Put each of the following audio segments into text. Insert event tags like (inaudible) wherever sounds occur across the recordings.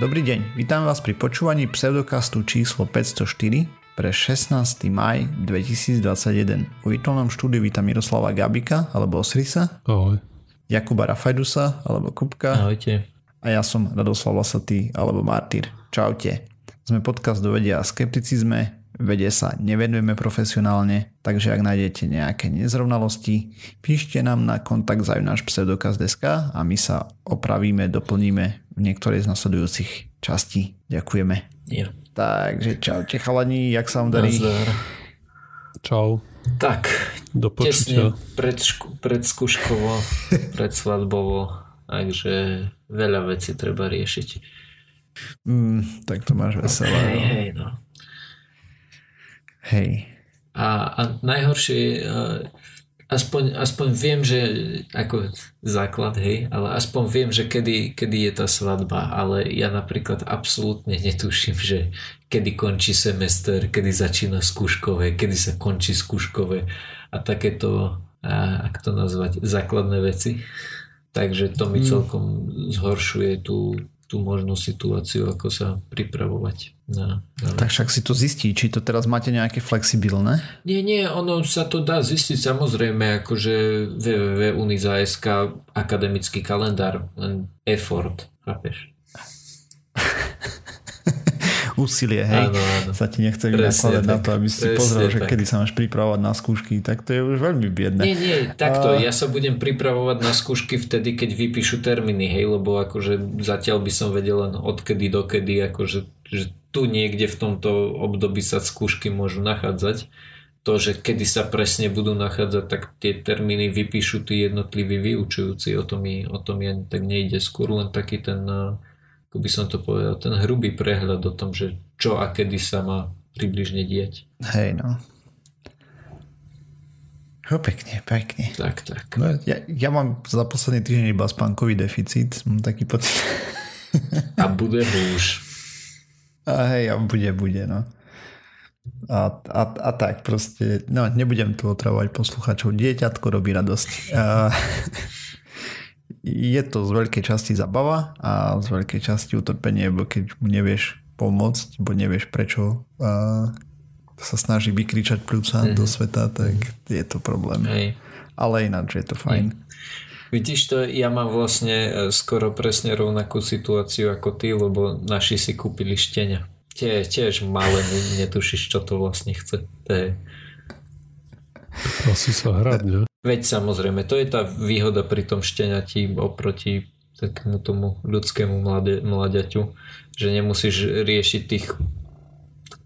Dobrý deň, vítam vás pri počúvaní pseudokastu číslo 504 pre 16. maj 2021. V virtuálnom štúdiu vítam Miroslava Gabika alebo Osrisa. Ahoj. Jakuba Rafajdusa alebo Kupka. Ahojte. A ja som Radoslav Lasatý alebo Martyr. Čaute. Sme podcast do vedia a skepticizme, vede sa nevenujeme profesionálne, takže ak nájdete nejaké nezrovnalosti, píšte nám na kontakt náš pseudokaz.sk a my sa opravíme, doplníme v niektorej z nasledujúcich častí. Ďakujeme. Ja. Takže čaute chalani, jak sa vám darí? Nazdar. Čau. Tak, Do počutia. tesne pred, šku, pred skúškovo, (laughs) pred svadbovo, takže veľa vecí treba riešiť. Mm, tak to máš veselé. Hej, no. hej, no. Hej. A, a najhoršie je, aspoň, aspoň viem, že ako základ, hej, ale aspoň viem, že kedy, kedy je tá svadba, ale ja napríklad absolútne netuším, že kedy končí semester, kedy začína skúškové, kedy sa končí skúškové a takéto, a, ak to nazvať, základné veci. Takže to mi Mm. celkom zhoršuje tú, tú možnú situáciu, ako sa pripravovať na, na Tak však si to zistí, či to teraz máte nejaké flexibilné. nie, nie, ono sa to dá zistiť samozrejme, akože www.uniza.sk akademický kalendár, len effort, chápeš? (laughs) Úsilie, hej. Áno, áno. Sa ti nechce vynakladať na to, aby si pozrel, že tak. kedy sa máš pripravovať na skúšky, tak to je už veľmi biedne. Nie, nie, takto, A- ja sa budem pripravovať na skúšky vtedy, keď vypíšu termíny, hej, lebo akože zatiaľ by som vedel len odkedy dokedy, akože že tu niekde v tomto období sa skúšky môžu nachádzať. To, že kedy sa presne budú nachádzať, tak tie termíny vypíšu tí jednotliví vyučujúci, o tom mi, o tom mi ani tak nejde. Skôr len taký ten, eh, ako by som to povedal, ten hrubý prehľad o tom, že čo a kedy sa má približne diať. Hej, no. Jo, pekne, pekne. Tak, tak. No, ja, ja mám za posledný týždeň iba spánkový deficit, mám taký pocit. A bude už. A hej, a bude, bude, no. A, a, a tak proste, no nebudem tu otravovať posluchačov. Dieťatko robí radosť. A, je to z veľkej časti zabava a z veľkej časti utrpenie, bo keď mu nevieš pomôcť, bo nevieš prečo a sa snaží vykričať pľúca mm-hmm. do sveta, tak je to problém. Hej. Ale ináč je to fajn. Vidíš to, ja mám vlastne e, skoro presne rovnakú situáciu ako ty, lebo naši si kúpili štenia. Tie, tiež malé, ne- netušíš, čo to vlastne chce. To je... Asi sa hrať, ne? Veď samozrejme, to je tá výhoda pri tom šteniati oproti takému tomu ľudskému mlade, mladiaťu, že nemusíš riešiť tých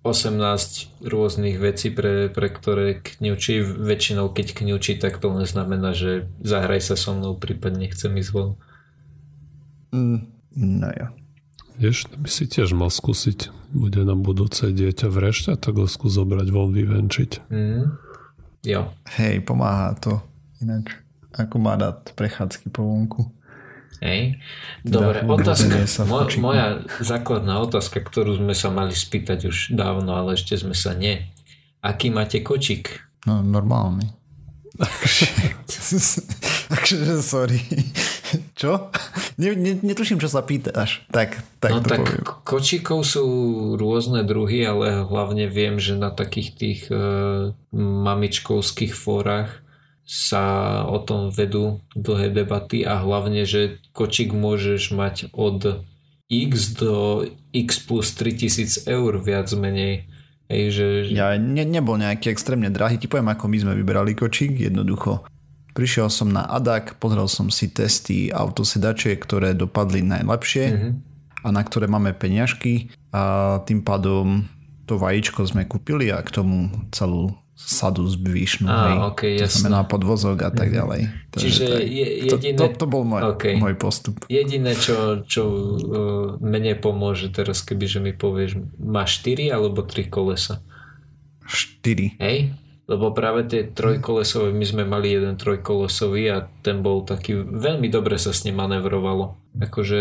18 rôznych vecí, pre, pre ktoré kňučí. Väčšinou keď kňučí, tak to len znamená, že zahraj sa so mnou, prípadne chcem ísť von. Mm, no jo. Vieš, by si tiež mal skúsiť. Bude nám budúce dieťa v rešte, tak ho skús zobrať von vyvenčiť. Mm. Jo. Hej, pomáha to ináč. Ako má dať prechádzky po vonku. Hej. Dobre, Dá- otázka. Mo, moja základná otázka, ktorú sme sa mali spýtať už dávno, ale ešte sme sa nie. Aký máte kočík? No, normálny. (laughs) Takže, sorry. (laughs) Čo? (laughs) Ne, ne, netuším, čo sa pýtaš. Tak, tak no to tak poviem. kočíkov sú rôzne druhy, ale hlavne viem, že na takých tých e, mamičkovských fórach sa o tom vedú dlhé debaty a hlavne, že kočík môžeš mať od x do x plus 3000 eur viac menej. Hej, že, Ja ne, nebol nejaký extrémne drahý. Ti poviem, ako my sme vyberali kočík. Jednoducho. Prišiel som na ADAC, pozrel som si testy autosedačiek, ktoré dopadli najlepšie Mhm. a na ktoré máme peňažky a tým pádom to vajíčko sme kúpili a k tomu celú sadu zvyšnú. Á, hej. okej, to jasné. Mhm. znamená podvozok a tak ďalej. Takže Čiže to, je- je, to, jediné, to, to bol môj, Okej. môj postup. jediné čo, čo uh, mne pomôže teraz, keby že mi povieš, máš 4 alebo 3 kolesa. 4. Hej? Lebo práve tie trojkolesové, my sme mali jeden trojkolesový a ten bol taký, veľmi dobre sa s ním manevrovalo. Akože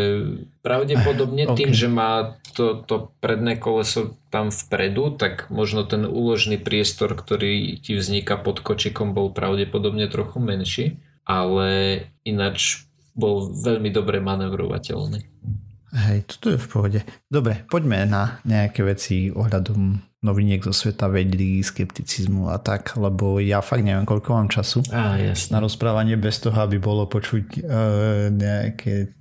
pravdepodobne Ok. tým, že má to, to predné koleso tam vpredu, tak možno ten úložný priestor, ktorý ti vzniká pod kočikom, bol pravdepodobne trochu menší, ale ináč bol veľmi dobre manevrovateľný. Hej, toto je v pohode. Dobre, poďme na nejaké veci ohľadom noviniek zo sveta vedí, skepticizmu a tak, lebo ja fakt neviem, koľko mám času jasne. na rozprávanie bez toho, aby bolo počuť uh, nejaké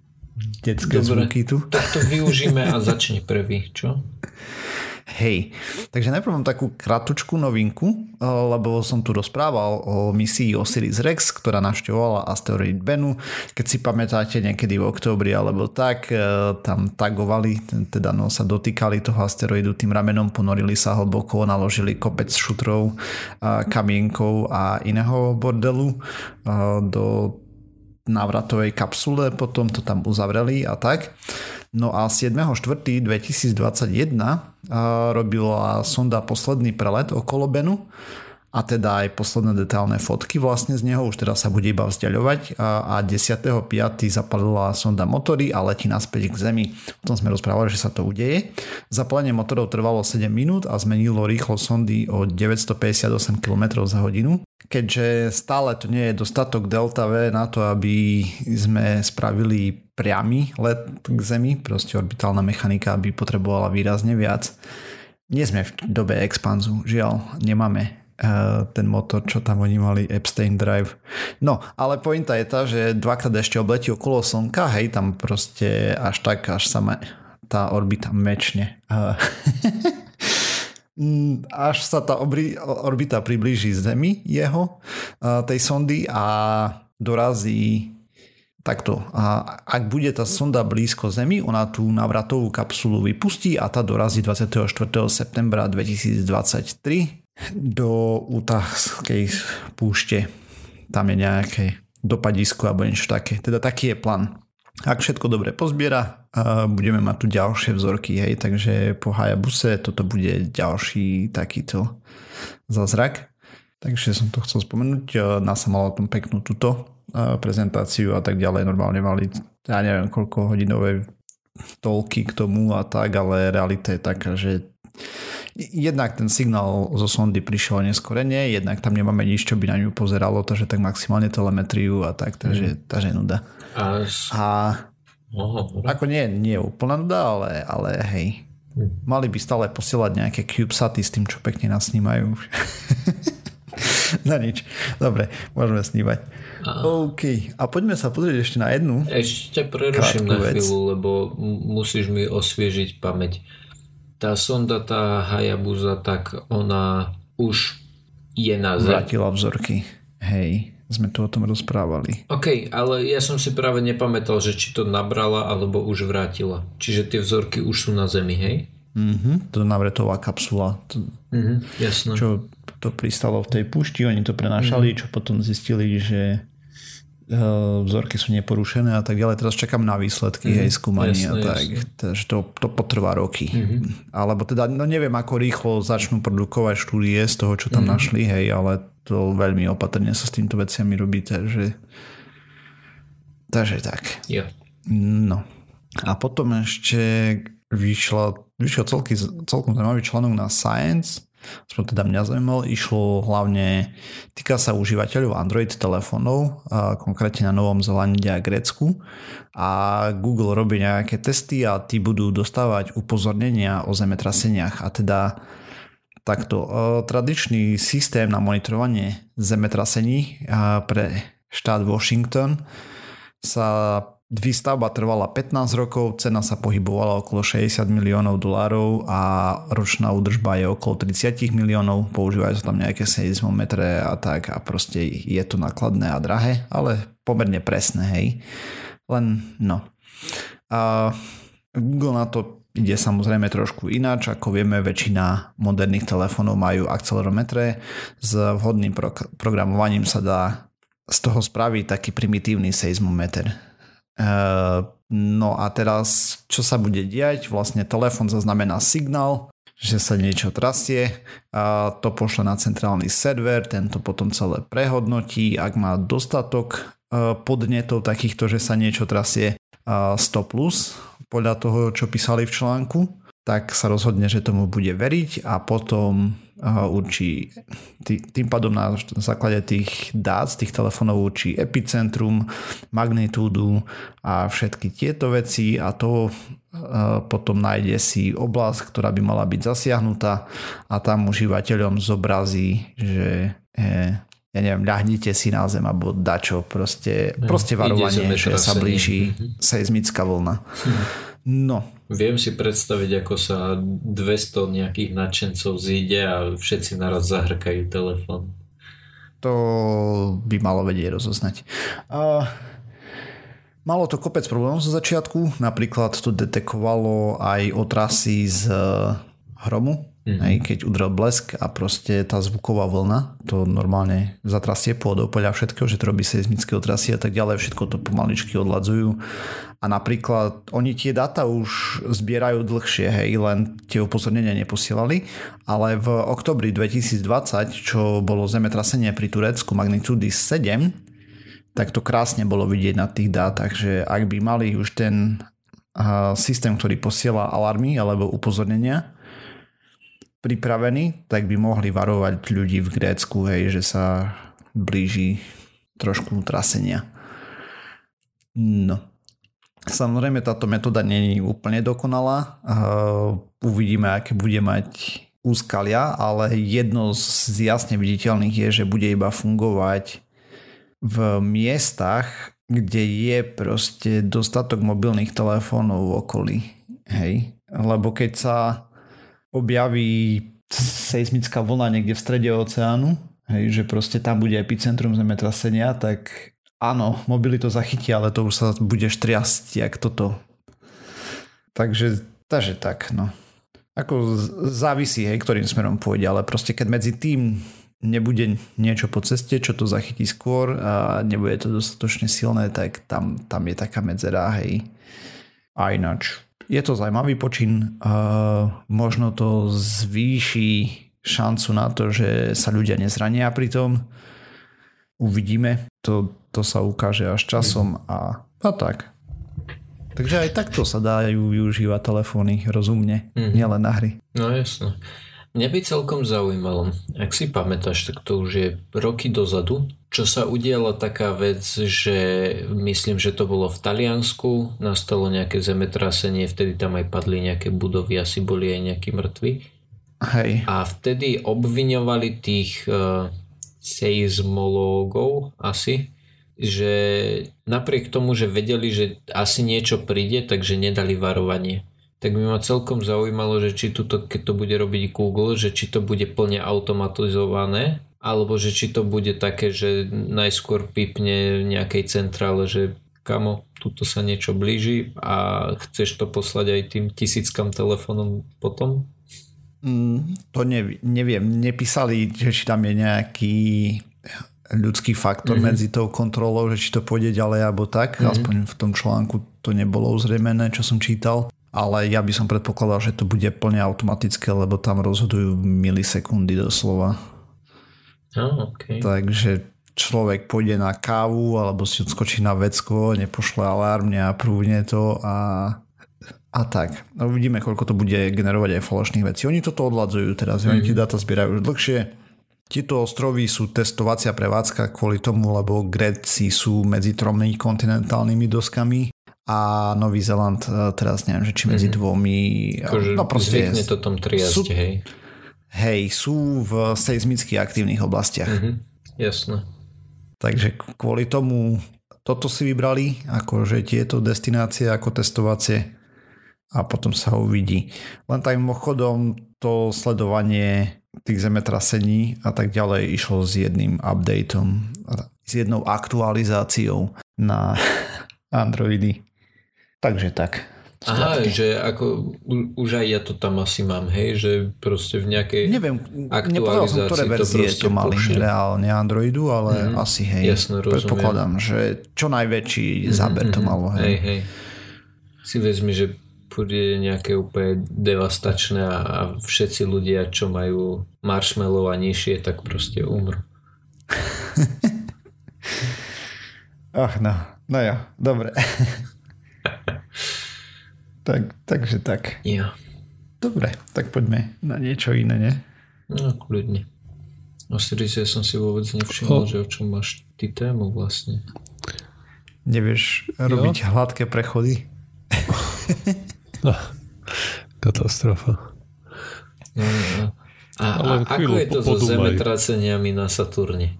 detské Dobre. zvuky tu. Tak to využíme a začne prvý, čo? (laughs) Hej, takže najprv mám takú kratučku novinku, eh, lebo som tu rozprával o misii Osiris Rex, ktorá navštevovala asteroid Bennu. Keď si pamätáte, niekedy v októbri alebo tak, eh, tam tagovali, teda no, sa dotýkali toho asteroidu tým ramenom, ponorili sa hlboko, naložili kopec šutrov, eh, kamienkov a iného bordelu do návratovej kapsule, potom to tam uzavreli a tak. No a 7.4.2021 robila sonda posledný prelet okolo Benu a teda aj posledné detailné fotky vlastne z neho, už teraz sa bude iba vzdialovať a, a 10.5. zapalila sonda motory a letí naspäť k Zemi. O tom sme rozprávali, že sa to udeje. Zapalenie motorov trvalo 7 minút a zmenilo rýchlo sondy o 958 km za hodinu. Keďže stále to nie je dostatok delta V na to, aby sme spravili priamy let k Zemi, proste orbitálna mechanika by potrebovala výrazne viac. Nie sme v dobe expanzu, žiaľ, nemáme ten motor, čo tam oni mali, Epstein Drive. No, ale pointa je tá, že dvakrát ešte obletí okolo Slnka, hej, tam proste až tak, až sa ma tá orbita mečne. (laughs) až sa tá orbita priblíži Zemi jeho, tej sondy a dorazí takto. A ak bude tá sonda blízko Zemi, ona tú navratovú kapsulu vypustí a tá dorazí 24. septembra 2023 do Utahskej púšte. Tam je nejaké dopadisko alebo niečo také. Teda taký je plán. Ak všetko dobre pozbiera, budeme mať tu ďalšie vzorky, hej, takže po Hayabuse toto bude ďalší takýto zázrak. Takže som to chcel spomenúť. NASA mala tom peknú túto prezentáciu a tak ďalej. Normálne mali, ja neviem koľko hodinové tolky k tomu a tak, ale realita je taká, že jednak ten signál zo sondy prišiel neskorene, jednak tam nemáme nič, čo by na ňu pozeralo, takže tak maximálne telemetriu a tak, takže, mm. takže nuda. A, a Oho, ako nie, nie je úplná nuda, ale, ale hej. Mm. Mali by stále posielať nejaké CubeSaty s tým, čo pekne nás snímajú. (laughs) na nič. Dobre, môžeme snívať. A... OK. A poďme sa pozrieť ešte na jednu. Ešte preruším na chvíľu, lebo musíš mi osviežiť pamäť tá sonda, tá Hayabusa, tak ona už je na zem. Vrátila vzorky. Hej, sme tu o tom rozprávali. OK, ale ja som si práve nepamätal, že či to nabrala alebo už vrátila. Čiže tie vzorky už sú na zemi, hej? Mhm, to navretová kapsula. To, mhm, jasné. Čo to pristalo v tej púšti, oni to prenášali, mhm. čo potom zistili, že vzorky sú neporušené a tak ďalej. Teraz čakám na výsledky mm, hej, skúmania. Jasne, tak, jasne. Takže to, to potrvá roky. Mm-hmm. Alebo teda, no neviem, ako rýchlo začnú produkovať štúdie z toho, čo tam mm-hmm. našli, hej, ale to veľmi opatrne sa s týmto veciami robí, takže takže tak. Yeah. No. A potom ešte vyšla, vyšiel celky, celkom zaujímavý článok na Science, aspoň teda mňa zaujímal, išlo hlavne, týka sa užívateľov Android telefónov, konkrétne na Novom Zelande a Grécku a Google robí nejaké testy a tí budú dostávať upozornenia o zemetraseniach a teda takto. Tradičný systém na monitorovanie zemetrasení pre štát Washington sa Výstavba trvala 15 rokov, cena sa pohybovala okolo 60 miliónov dolárov a ročná údržba je okolo 30 miliónov, používajú sa tam nejaké seizmometre a tak a proste je to nákladné a drahé, ale pomerne presné, hej. Len no. A Google na to ide samozrejme trošku ináč, ako vieme väčšina moderných telefónov majú akcelerometre, s vhodným pro- programovaním sa dá z toho spraviť taký primitívny seizmometer no a teraz, čo sa bude diať? Vlastne telefon zaznamená signál, že sa niečo trasie, a to pošle na centrálny server, tento potom celé prehodnotí, ak má dostatok e, podnetov takýchto, že sa niečo trasie 100 plus, podľa toho, čo písali v článku, tak sa rozhodne, že tomu bude veriť a potom určí, tým pádom na základe tých dát z tých telefónov určí epicentrum, magnitúdu a všetky tieto veci a to potom nájde si oblasť, ktorá by mala byť zasiahnutá a tam užívateľom zobrazí, že ja neviem, ľahnite si na zem alebo dačo, proste, proste varovanie, že sa blíži mm-hmm. seizmická vlna. Hm. No. Viem si predstaviť, ako sa 200 nejakých nadšencov zíde a všetci naraz zahrkajú telefón. To by malo vedieť rozoznať. Uh, malo to kopec problémov zo začiatku, napríklad to detekovalo aj otrasy z hromu, Mm-hmm. Hej, keď udrel blesk a proste tá zvuková vlna, to normálne zatrasie pôdu podľa všetkého, že to robí seizmické otrasy a tak ďalej, všetko to pomaličky odladzujú. A napríklad oni tie dáta už zbierajú dlhšie, hej, len tie upozornenia neposielali, ale v oktobri 2020, čo bolo zemetrasenie pri Turecku magnitúdy 7, tak to krásne bolo vidieť na tých dátach, že ak by mali už ten systém, ktorý posiela alarmy alebo upozornenia, pripravení, tak by mohli varovať ľudí v Grécku, hej, že sa blíži trošku trasenia. No. Samozrejme táto metóda je úplne dokonalá. Uvidíme, aké bude mať úskalia, ale jedno z jasne viditeľných je, že bude iba fungovať v miestach, kde je proste dostatok mobilných telefónov v okolí. Hej. Lebo keď sa objaví seismická vlna niekde v strede oceánu, hej, že proste tam bude epicentrum zemetrasenia, tak áno, mobily to zachytia, ale to už sa budeš triasť, jak toto. Takže, takže tak, no. Ako závisí, hej, ktorým smerom pôjde, ale proste keď medzi tým nebude niečo po ceste, čo to zachytí skôr a nebude to dostatočne silné, tak tam, tam je taká medzera, hej. A ináč, je to zaujímavý počin. Možno to zvýši šancu na to, že sa ľudia nezrania pri tom. Uvidíme. To, to sa ukáže až časom a, a tak. Takže aj takto sa dajú využívať telefóny rozumne, mm-hmm. nielen na hry. No jasno. Mňa by celkom zaujímalo, ak si pamätáš, tak to už je roky dozadu, čo sa udiala taká vec, že myslím, že to bolo v Taliansku, nastalo nejaké zemetrasenie, vtedy tam aj padli nejaké budovy, asi boli aj nejakí mŕtvi. Hej. A vtedy obviňovali tých uh, seizmológov asi, že napriek tomu, že vedeli, že asi niečo príde, takže nedali varovanie tak by ma celkom zaujímalo, že či tuto, keď to bude robiť Google, že či to bude plne automatizované, alebo že či to bude také, že najskôr pipne v nejakej centrále, že kamo, tuto sa niečo blíži a chceš to poslať aj tým tisíckam telefónom potom? Mm, to neviem, neviem. Nepísali, že či tam je nejaký ľudský faktor mm-hmm. medzi tou kontrolou, že či to pôjde ďalej alebo tak. Mm-hmm. Aspoň v tom článku to nebolo uzrejmené, čo som čítal ale ja by som predpokladal, že to bude plne automatické, lebo tam rozhodujú milisekundy doslova. Oh, okay. Takže človek pôjde na kávu alebo si odskočí na vecko, nepošle alarm, neaprúvne to a, a tak. A uvidíme, koľko to bude generovať aj falošných vecí. Oni toto odladzujú teraz, mm-hmm. oni tie dáta zbierajú už dlhšie. Tieto ostrovy sú testovacia prevádzka kvôli tomu, lebo Gréci sú medzi tromi kontinentálnymi doskami a Nový Zeland e, teraz neviem, že či medzi mm-hmm. dvomi akože no proste to tom triasť, sú, hej hej, sú v seizmicky aktívnych oblastiach mm-hmm. jasné takže kvôli tomu toto si vybrali, akože tieto destinácie ako testovacie a potom sa uvidí. Len tak mimochodom to sledovanie tých zemetrasení a tak ďalej išlo s jedným updateom, s jednou aktualizáciou na (laughs) Androidy. Takže tak. Aha, že ako už aj ja to tam asi mám, hej, že proste v nejakej Neviem, aktualizácii som, ktoré verzie to, to mali pušne. reálne Androidu, ale mm-hmm. asi hej. Jasno. Predpokladám, že čo najväčší mm-hmm. záber to mhm. malo. Hej. hej, hej. Si vezmi, že bude nejaké úplne devastačné a všetci ľudia, čo majú marshmallow a nižšie, tak proste umrú. (laughs) Ach no, no ja, dobre. (laughs) tak, takže tak. Ja. Dobre, tak poďme na niečo iné, ne? No, kľudne. Osiris, ja som si vôbec nevšimol, že o čom máš ty tému vlastne. Nevieš robiť hladké prechody? (laughs) No, katastrofa. No, no. A, a ako je to so zemetraceniami na Saturne?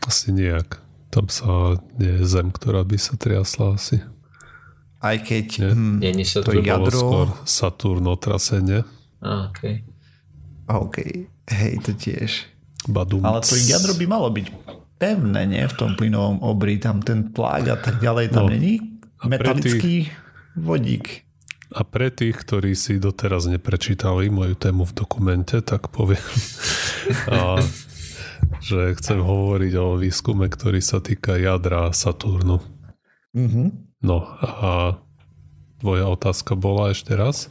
Asi nejak. Tam sa nie je zem, ktorá by sa triasla asi. Aj keď nie? Hm, nie, to to jadro... skôr Saturnotrasenie. A, OK. OK, hej, to tiež. Badum. Ale to jadro by malo byť pevné, nie? V tom plynovom obri, tam ten plák a tak ďalej, tam no. není metalický tých, vodík. A pre tých, ktorí si doteraz neprečítali moju tému v dokumente, tak poviem, (laughs) a, že chcem hovoriť o výskume, ktorý sa týka jadra Saturnu. Mm-hmm. No a tvoja otázka bola ešte raz?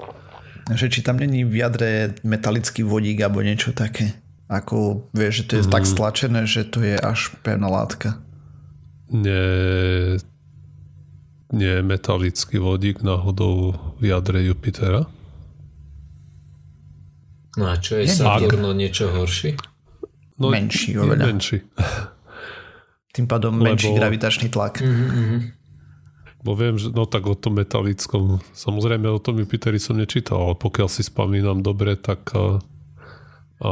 Že či tam není v jadre metalický vodík alebo niečo také. Ako vieš, že to je mm. tak stlačené, že to je až pevná látka. Nie, nie je metalický vodík náhodou v jadre Jupitera? No a čo je, je Saturno niečo horší? No, menší oveľa. Menší. Tým pádom Lebo... menší gravitačný tlak. Mm-hmm. Bo viem, že no tak o tom metalickom, samozrejme o tom Jupiteri som nečítal, ale pokiaľ si spomínam dobre, tak a, a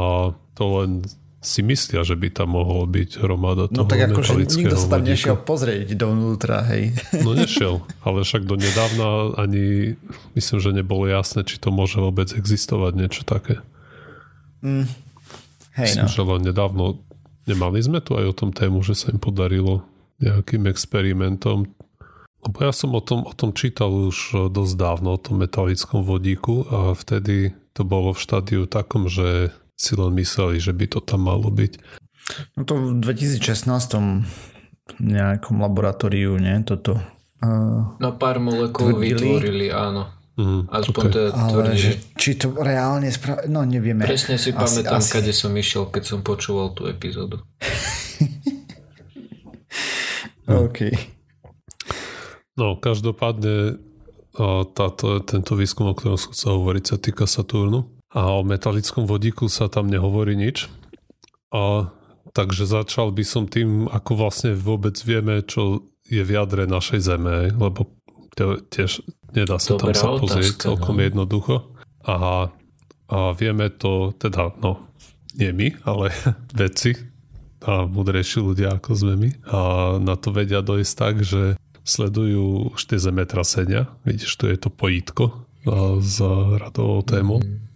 to len si myslia, že by tam mohol byť hromada toho No tak akože nikto sa tam nešiel pozrieť dovnútra, hej. (laughs) No nešiel, ale však do nedávna ani myslím, že nebolo jasné, či to môže vôbec existovať niečo také. Mm. Hej myslím, no. že len nedávno nemali sme tu aj o tom tému, že sa im podarilo nejakým experimentom lebo ja som o tom, o tom čítal už e, dosť dávno, o tom metalickom vodíku a vtedy to bolo v štádiu takom, že si len mysleli, že by to tam malo byť. No to v 2016 nejakom laboratóriu, nie? Toto. Uh, no pár molekúl vytvorili, áno. Mm, Aspoň okay. to Ale že, či to reálne spra- No nevieme. Presne si asi, pamätám, asi. kade som išiel, keď som počúval tú epizódu. (laughs) OK. No, každopádne táto, tento výskum, o ktorom som chcel hovoriť, sa týka Saturnu. A o metalickom vodíku sa tam nehovorí nič. A, takže začal by som tým, ako vlastne vôbec vieme, čo je v jadre našej Zeme, lebo tiež nedá sa Dobrá tam sa pozrieť otázka, celkom no. jednoducho. A, a vieme to, teda, no, nie my, ale (laughs) vedci a múdrejší ľudia ako sme my. A na to vedia dojsť tak, že sledujú už tie zemetrasenia. Vidíš, tu je to pojítko s radovou témou. Mm.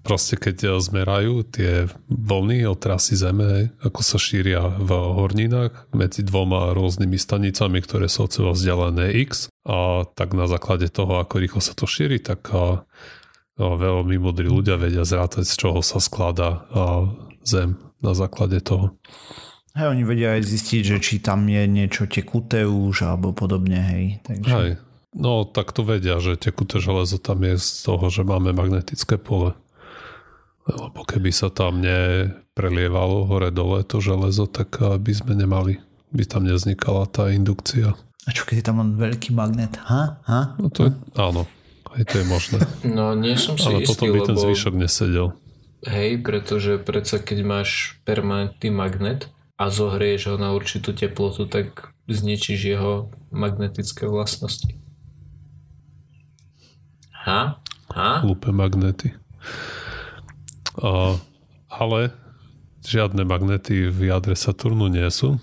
Proste keď zmerajú tie vlny o trasy Zeme, ako sa šíria v horninách medzi dvoma rôznymi stanicami, ktoré sú od seba vzdialené X, a tak na základe toho, ako rýchlo sa to šíri, tak a, a veľmi modrí ľudia vedia zrátať, z čoho sa skladá a Zem na základe toho. Hej, oni vedia aj zistiť, že či tam je niečo tekuté už alebo podobne, hej. Takže... Hej. No, tak to vedia, že tekuté železo tam je z toho, že máme magnetické pole. Lebo keby sa tam neprelievalo hore-dole to železo, tak by sme nemali, by tam nevznikala tá indukcia. A čo keď je tam len veľký magnet? Ha? Ha? No to je, áno, aj to je možné. (laughs) No nie som si Ale istý, potom by lebo... ten zvyšok nesedel. Hej, pretože predsa keď máš permanentný magnet, a zohrieš ho na určitú teplotu, tak zničíš jeho magnetické vlastnosti. Ha? Ha? Hlúpe magnety. A, ale žiadne magnety v jadre Saturnu nie sú.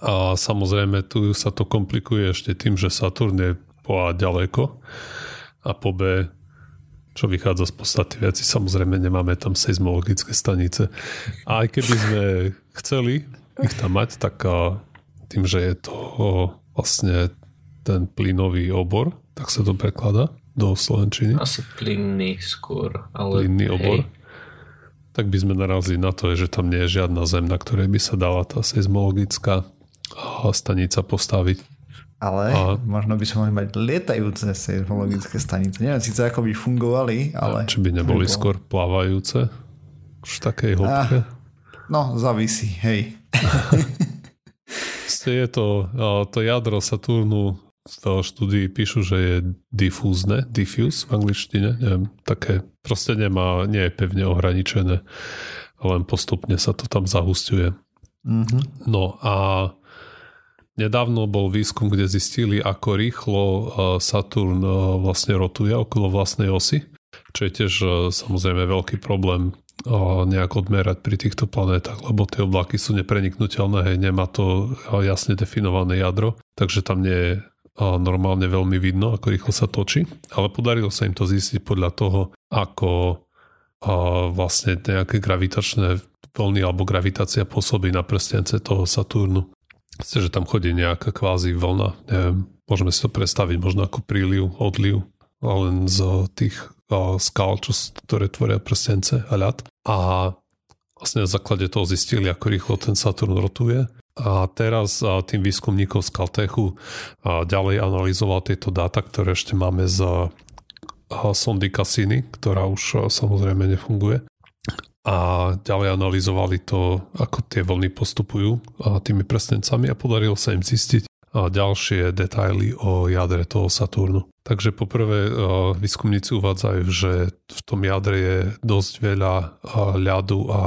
A samozrejme tu sa to komplikuje ešte tým, že Saturn je po A ďaleko a po B čo vychádza z podstaty veci. Samozrejme nemáme tam seizmologické stanice. A aj keby sme chceli ich tam mať, tak tým, že je to vlastne ten plynový obor, tak sa to prekladá do Slovenčiny. Asi plynný skôr. Ale plynný hej. obor. Tak by sme narazili na to, že tam nie je žiadna zem, na ktorej by sa dala tá seizmologická stanica postaviť. Ale a... možno by sme mohli mať lietajúce seismologické stanice. Neviem síce ako by fungovali, ale... A či by neboli by skôr plávajúce? Už v takej hĺbke? Ah, no, zavisí, hej. (laughs) je to, to jadro Saturnu v štúdii píšu, že je difúzne, diffuse v angličtine, neviem, také proste nemá, nie je pevne ohraničené, len postupne sa to tam zahustuje. Mm-hmm. No a nedávno bol výskum, kde zistili, ako rýchlo Saturn vlastne rotuje okolo vlastnej osy, čo je tiež samozrejme veľký problém nejak odmerať pri týchto planetách, lebo tie oblaky sú nepreniknutelné, hej, nemá to jasne definované jadro, takže tam nie je normálne veľmi vidno, ako rýchlo sa točí, ale podarilo sa im to zistiť podľa toho, ako vlastne nejaké gravitačné vlny alebo gravitácia pôsobí na prstence toho Saturnu. Ste, že tam chodí nejaká kvázi vlna, neviem, môžeme si to predstaviť možno ako príliv, odliv, len z tých skal, čo, ktoré tvoria prstence a ľad. A vlastne na základe toho zistili, ako rýchlo ten Saturn rotuje a teraz tým výskumníkov z Caltechu ďalej analyzoval tieto dáta, ktoré ešte máme z sondy Cassini, ktorá už samozrejme nefunguje. A ďalej analyzovali to, ako tie vlny postupujú tými prstencami a podarilo sa im zistiť ďalšie detaily o jadre toho Saturnu. Takže poprvé výskumníci uvádzajú, že v tom jadre je dosť veľa ľadu a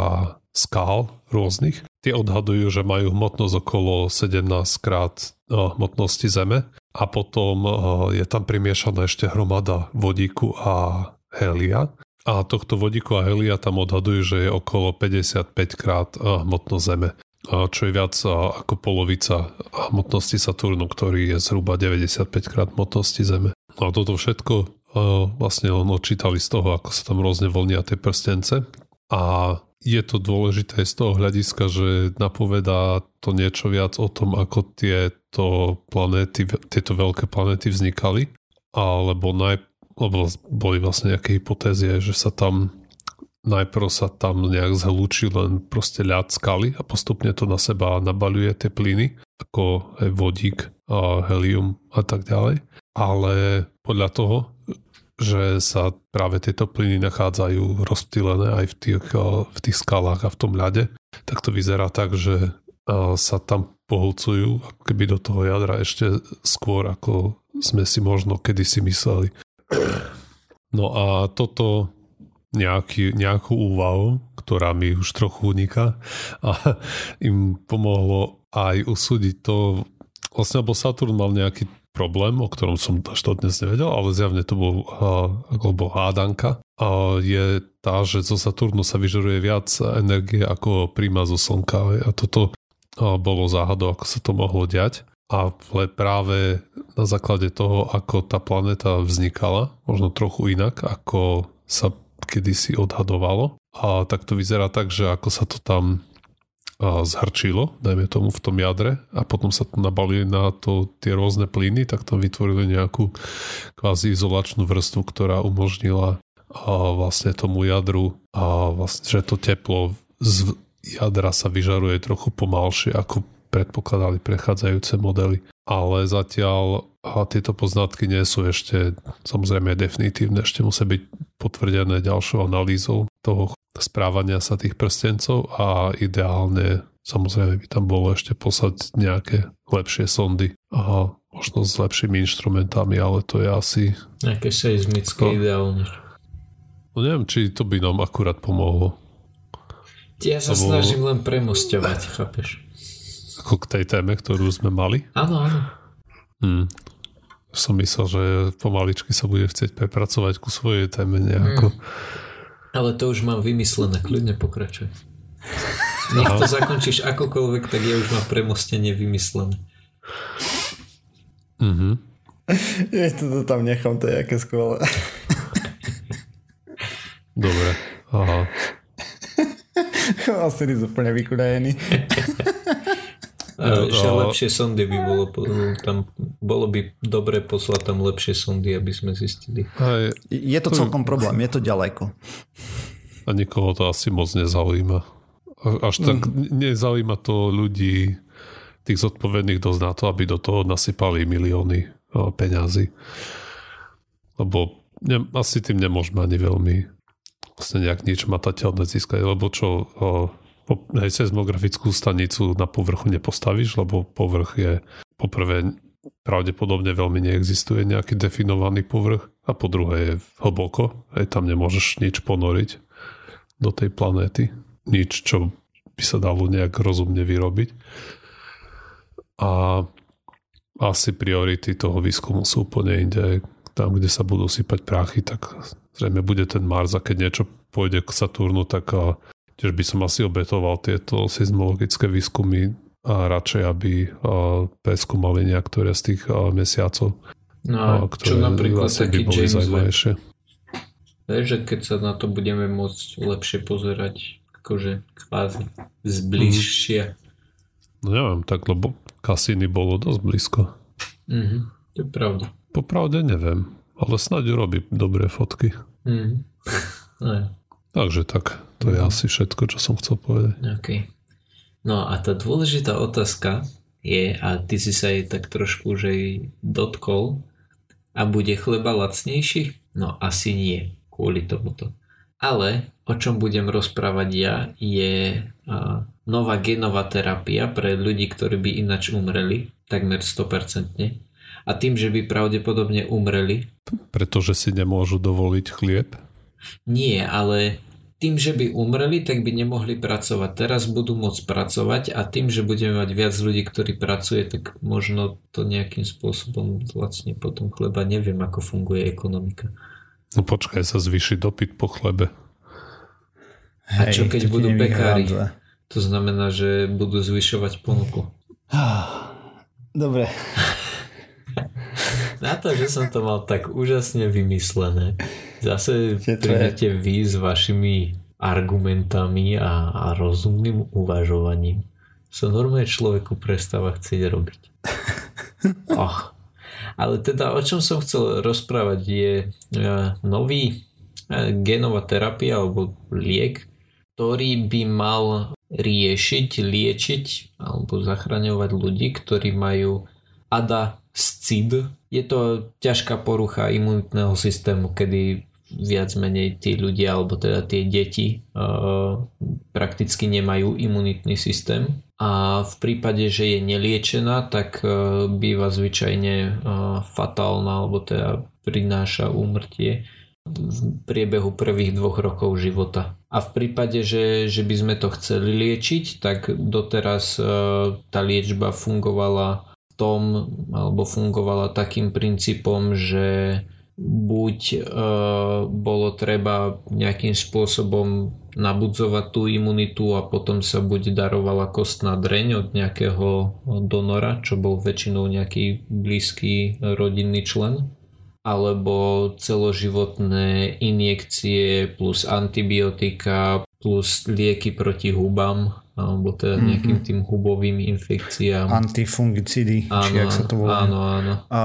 skál rôznych. Tie odhadujú, že majú hmotnosť okolo 17 krát eh, hmotnosti Zeme a potom je tam primiešaná ešte hromada vodíku a helia. A tohto vodíku a helia tam odhadujú, že je okolo 55 krát hmotnosť Zeme čo je viac ako polovica hmotnosti Saturnu, ktorý je zhruba 95 krát hmotnosti Zeme. No a toto všetko vlastne on odčítali z toho, ako sa tam rôzne voľnia tie prstence a je to dôležité z toho hľadiska, že napovedá to niečo viac o tom, ako tieto planéty, tieto veľké planéty vznikali, alebo, naj, lebo boli vlastne nejaké hypotézie, že sa tam najprv sa tam nejak zhlúči len proste ľad skaly a postupne to na seba nabaluje tie plyny, ako vodík, a helium a tak ďalej. Ale podľa toho, že sa práve tieto plyny nachádzajú rozptýlené aj v tých, v tých skalách a v tom ľade, tak to vyzerá tak, že sa tam pohľcujú keby do toho jadra ešte skôr, ako sme si možno kedysi mysleli. No a toto nejaký, nejakú úvahu, ktorá mi už trochu uniká a im pomohlo aj usúdiť to, vlastne, lebo Saturn mal nejaký problém, o ktorom som až to dnes nevedel, ale zjavne to bol, bol hádanka. A je tá, že zo Saturnu sa vyžaruje viac energie ako príjma zo Slnka. A toto bolo záhadou, ako sa to mohlo diať. Ale práve na základe toho, ako tá planéta vznikala, možno trochu inak, ako sa kedysi odhadovalo. A tak to vyzerá tak, že ako sa to tam zhrčilo, dajme tomu v tom jadre a potom sa to nabalili na to tie rôzne plyny, tak to vytvorili nejakú kvázi izolačnú vrstvu, ktorá umožnila a vlastne tomu jadru a vlastne, že to teplo z jadra sa vyžaruje trochu pomalšie, ako predpokladali prechádzajúce modely. Ale zatiaľ a tieto poznatky nie sú ešte samozrejme definitívne, ešte musia byť potvrdené ďalšou analýzou toho správania sa tých prstencov a ideálne samozrejme by tam bolo ešte poslať nejaké lepšie sondy a možno s lepšími inštrumentami, ale to je asi... Nejaké seizmické to... ideálne. No neviem, či to by nám akurát pomohlo. Ja sa Lebo... snažím len premostovať, chápeš? Ako k tej téme, ktorú sme mali? Áno, áno. Hmm. Som myslel, že pomaličky sa bude chcieť prepracovať ku svojej téme nejako. Hmm. Ale to už mám vymyslené, kľudne pokračuj. Nech to zakončíš akokoľvek, tak ja už mám premostenie vymyslené. Mhm. Ja to tam nechám, to je aké skvelé. Dobre, aha. Asi je úplne vykudajený. A, že lepšie sondy by bolo tam bolo by dobre poslať tam lepšie sondy, aby sme zistili. Aj, je to celkom problém, je to ďaleko. A nikoho to asi moc nezaujíma. Až tak mm. nezaujíma to ľudí, tých zodpovedných dosť na to, aby do toho nasypali milióny peňazí. Lebo ne, asi tým nemôžeme ani veľmi vlastne nejak nič matateľné získať, lebo čo hej, seismografickú stanicu na povrchu nepostavíš, lebo povrch je poprvé pravdepodobne veľmi neexistuje nejaký definovaný povrch a po druhé je hlboko, aj tam nemôžeš nič ponoriť do tej planéty. Nič, čo by sa dalo nejak rozumne vyrobiť. A asi priority toho výskumu sú úplne inde. Tam, kde sa budú sypať prachy, tak zrejme bude ten Mars a keď niečo pôjde k Saturnu, tak tiež by som asi obetoval tieto seismologické výskumy a radšej, aby preskúmali niektoré z tých mesiacov. No a ktoré čo napríklad taký by James Webb? Vieš, že keď sa na to budeme môcť lepšie pozerať, akože kvázi zbližšie. Mm. No neviem, tak lebo Cassini bolo dosť blízko. Mm-hmm, to je pravda. Popravde neviem, ale snáď urobí dobré fotky. Mm. No. Takže tak, to je asi všetko, čo som chcel povedať. Okay. No a tá dôležitá otázka je, a ty si sa jej tak trošku už aj dotkol, a bude chleba lacnejší? No asi nie, kvôli tomuto. Ale o čom budem rozprávať ja je a, nová genová terapia pre ľudí, ktorí by inač umreli, takmer 100%. A tým, že by pravdepodobne umreli. Pretože si nemôžu dovoliť chlieb? Nie, ale tým, že by umreli, tak by nemohli pracovať. Teraz budú môcť pracovať a tým, že budeme mať viac ľudí, ktorí pracuje, tak možno to nejakým spôsobom zlacne potom chleba. Neviem, ako funguje ekonomika. No počkaj, sa zvýši dopyt po chlebe. Hej, a čo keď budú pekári? To znamená, že budú zvyšovať ponuku. (sighs) Dobre. (laughs) Na to, že som to mal tak úžasne vymyslené. Zase prídete vy s vašimi argumentami a, a rozumným uvažovaním. Sa normálne človeku prestáva chcieť robiť. (laughs) Oh. Ale teda o čom som chcel rozprávať je uh, nový uh, genová terapia alebo liek, ktorý by mal riešiť, liečiť alebo zachraňovať ľudí, ktorí majú ADA-SCID. Je to ťažká porucha imunitného systému, kedy viac menej tí ľudia alebo teda tie deti uh, prakticky nemajú imunitný systém a v prípade, že je neliečená, tak uh, býva zvyčajne uh, fatálna alebo teda prináša úmrtie v priebehu prvých dvoch rokov života. A v prípade, že, že by sme to chceli liečiť, tak doteraz tá liečba fungovala v tom, alebo fungovala takým princípom, že buď e, bolo treba nejakým spôsobom nabudzovať tú imunitu a potom sa buď darovala kostná dreň od nejakého donora, čo bol väčšinou nejaký blízky rodinný člen, alebo celoživotné injekcie plus antibiotika plus lieky proti hubám alebo teda mhm. nejakým tým hubovým infekciám. Antifungicidy, áno, či jak sa to volá. Áno, áno. A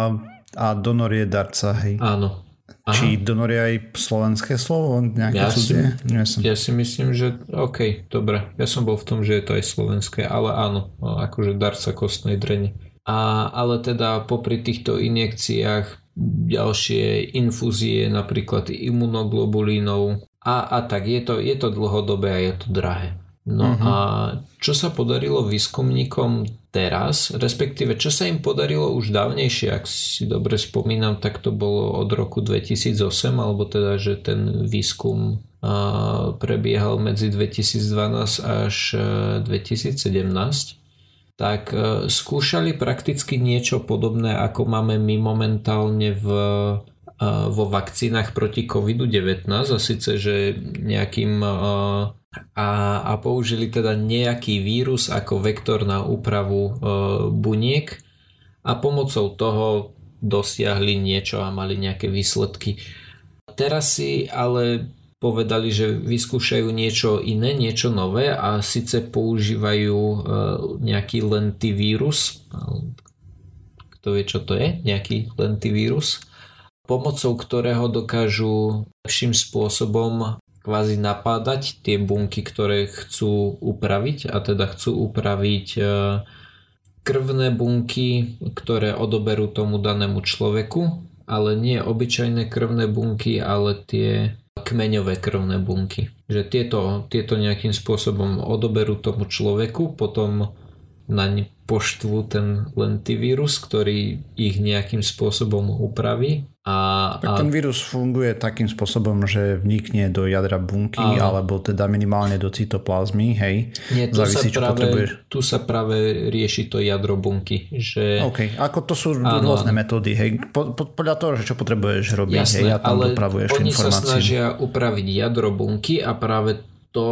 a donor je darca, hej. Áno. Aha. Či donor je aj slovenské slovo? Nejaké ja, si, ja si myslím, že OK, dobre. Ja som bol v tom, že je to aj slovenské, ale áno, akože darca kostnej drene. A, ale teda popri týchto injekciách ďalšie infúzie, napríklad imunoglobulínov a, a tak. Je to, je to dlhodobé a je to drahé. No uh-huh. a čo sa podarilo výskumníkom teraz, respektíve čo sa im podarilo už dávnejšie, ak si dobre spomínam, tak to bolo od roku 2008, alebo teda, že ten výskum prebiehal medzi 2012 až 2017 tak e, skúšali prakticky niečo podobné, ako máme my momentálne v, vo vakcínach proti COVID-19 a síce, že nejakým a, a použili teda nejaký vírus ako vektor na úpravu e, buniek a pomocou toho dosiahli niečo a mali nejaké výsledky. Teraz si ale povedali, že vyskúšajú niečo iné, niečo nové a síce používajú e, nejaký lentivírus. Kto vie, čo to je? Nejaký lentivírus pomocou ktorého dokážu lepším spôsobom kvázi napádať tie bunky, ktoré chcú upraviť a teda chcú upraviť e, krvné bunky, ktoré odoberú tomu danému človeku, ale nie obyčajné krvné bunky, ale tie kmeňové krvné bunky. Že tieto, tieto nejakým spôsobom odoberú tomu človeku, potom naň poštvu ten lentivírus, ktorý ich nejakým spôsobom upraví. A, tak a... ten vírus funguje takým spôsobom, že vnikne do jadra bunky a... alebo teda minimálne do cytoplazmy, hej? Nie, tu, Závisí, sa práve, tu sa práve rieši to jadro bunky. Že... OK, ako to sú áno, rôzne metódy, hej? Po, po, podľa toho, že čo potrebuješ robiť, Jasné, hej? A tam ale dopravuješ oni informácie. sa snažia upraviť jadro bunky a práve to,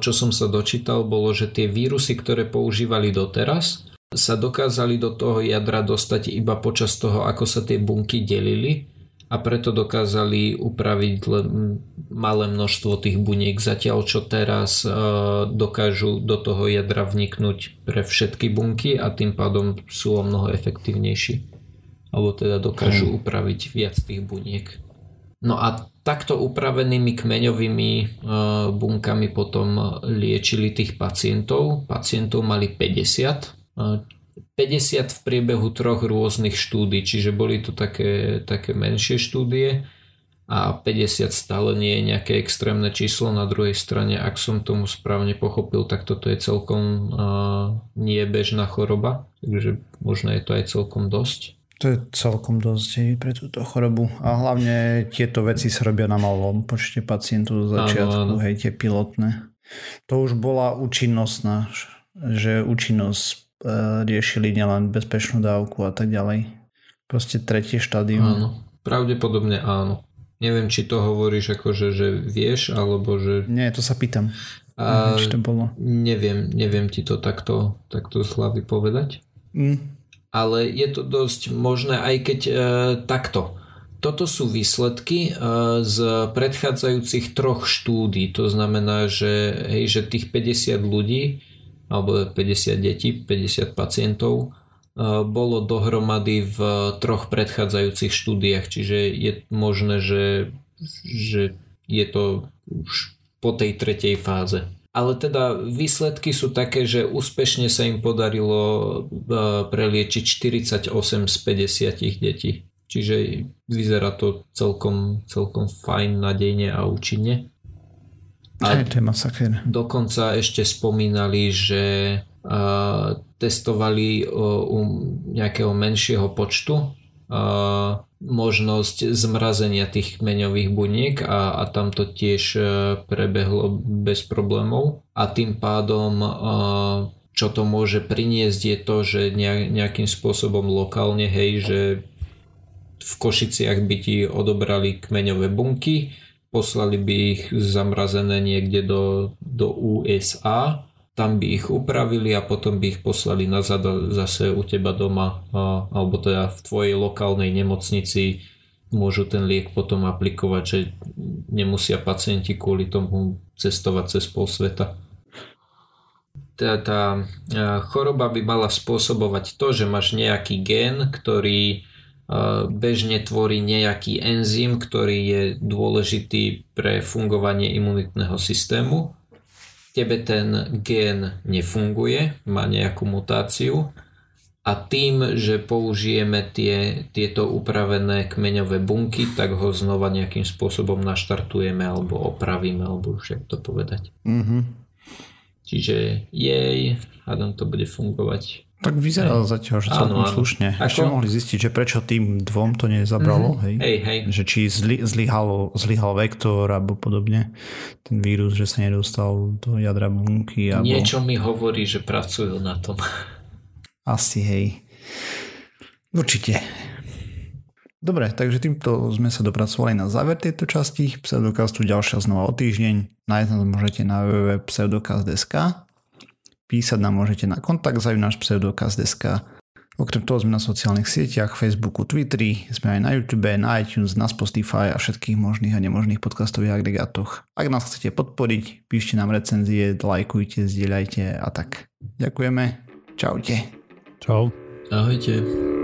čo som sa dočítal, bolo, že tie vírusy, ktoré používali doteraz, sa dokázali do toho jadra dostať iba počas toho, ako sa tie bunky delili a preto dokázali upraviť len malé množstvo tých buniek, zatiaľ čo teraz dokážu do toho jadra vniknúť pre všetky bunky a tým pádom sú o mnoho efektívnejší. Alebo teda dokážu hmm. upraviť viac tých buniek. No a takto upravenými kmeňovými e, bunkami potom liečili tých pacientov. Pacientov mali 50. 50 e, v priebehu troch rôznych štúdí, čiže boli to také, také menšie štúdie a 50 stále nie je nejaké extrémne číslo. Na druhej strane, ak som tomu správne pochopil, tak toto je celkom uh, nie choroba, takže možno je to aj celkom dosť. To je celkom dosť pre túto chorobu. A hlavne tieto veci sa robia na malom počte pacientov zo začiatku, áno, áno. hej, tie pilotné. To už bola účinnosť, že účinnosť e, riešili nielen bezpečnú dávku a tak ďalej. Proste tretie štádium. Áno, pravdepodobne áno. Neviem, či to hovoríš akože, že vieš, alebo že... Nie, to sa pýtam. A neviem, či to bolo. Neviem, neviem ti to takto, takto z hlavy povedať. Mm ale je to dosť možné, aj keď e, takto. Toto sú výsledky e, z predchádzajúcich troch štúdí. To znamená, že, hej, že tých 50 ľudí alebo 50 detí, 50 pacientov e, bolo dohromady v troch predchádzajúcich štúdiách. Čiže je možné, že, že je to už po tej tretej fáze ale teda výsledky sú také, že úspešne sa im podarilo e, preliečiť 48 z 50 detí. Čiže vyzerá to celkom, celkom fajn, nadejne a účinne. A to je masakér. Dokonca ešte spomínali, že uh, testovali uh, u nejakého menšieho počtu možnosť zmrazenia tých kmeňových buniek a, a tam to tiež e, prebehlo bez problémov. A tým pádom e, čo to môže priniesť je to, že nejakým spôsobom lokálne hej, že v Košiciach by ti odobrali kmeňové bunky, poslali by ich zamrazené niekde do, do USA tam by ich upravili a potom by ich poslali nazad zase u teba doma a, alebo teda v tvojej lokálnej nemocnici môžu ten liek potom aplikovať, že nemusia pacienti kvôli tomu cestovať cez pol sveta. Tá, tá choroba by mala spôsobovať to, že máš nejaký gen, ktorý bežne tvorí nejaký enzym, ktorý je dôležitý pre fungovanie imunitného systému tebe ten gen nefunguje, má nejakú mutáciu a tým, že použijeme tie, tieto upravené kmeňové bunky, tak ho znova nejakým spôsobom naštartujeme alebo opravíme, alebo už jak to povedať. Mm-hmm. Čiže jej, hádam to bude fungovať tak vyzeralo hej. zatiaľ, že celkom áno, slušne. Ako... Ešte mohli zistiť, že prečo tým dvom to nezabralo, mm-hmm. hej? hej, hej. Že či zli, zlyhalo, zlyhal vektor alebo podobne, ten vírus, že sa nedostal do jadra bunky. Alebo... Niečo mi hovorí, že pracujú na tom. (laughs) Asi, hej. Určite. Dobre, takže týmto sme sa dopracovali na záver tejto časti. Pseudokastu ďalšia znova o týždeň. Nájsť nás môžete na www.pseudokast.sk Písať nám môžete na kontakt zavináš pseudokaz.sk Okrem toho sme na sociálnych sieťach, Facebooku, Twitteri, sme aj na YouTube, na iTunes, na Spotify a všetkých možných a nemožných podcastových agregátoch. Ak nás chcete podporiť, píšte nám recenzie, lajkujte, zdieľajte a tak. Ďakujeme. Čaute. Čau. Ahojte.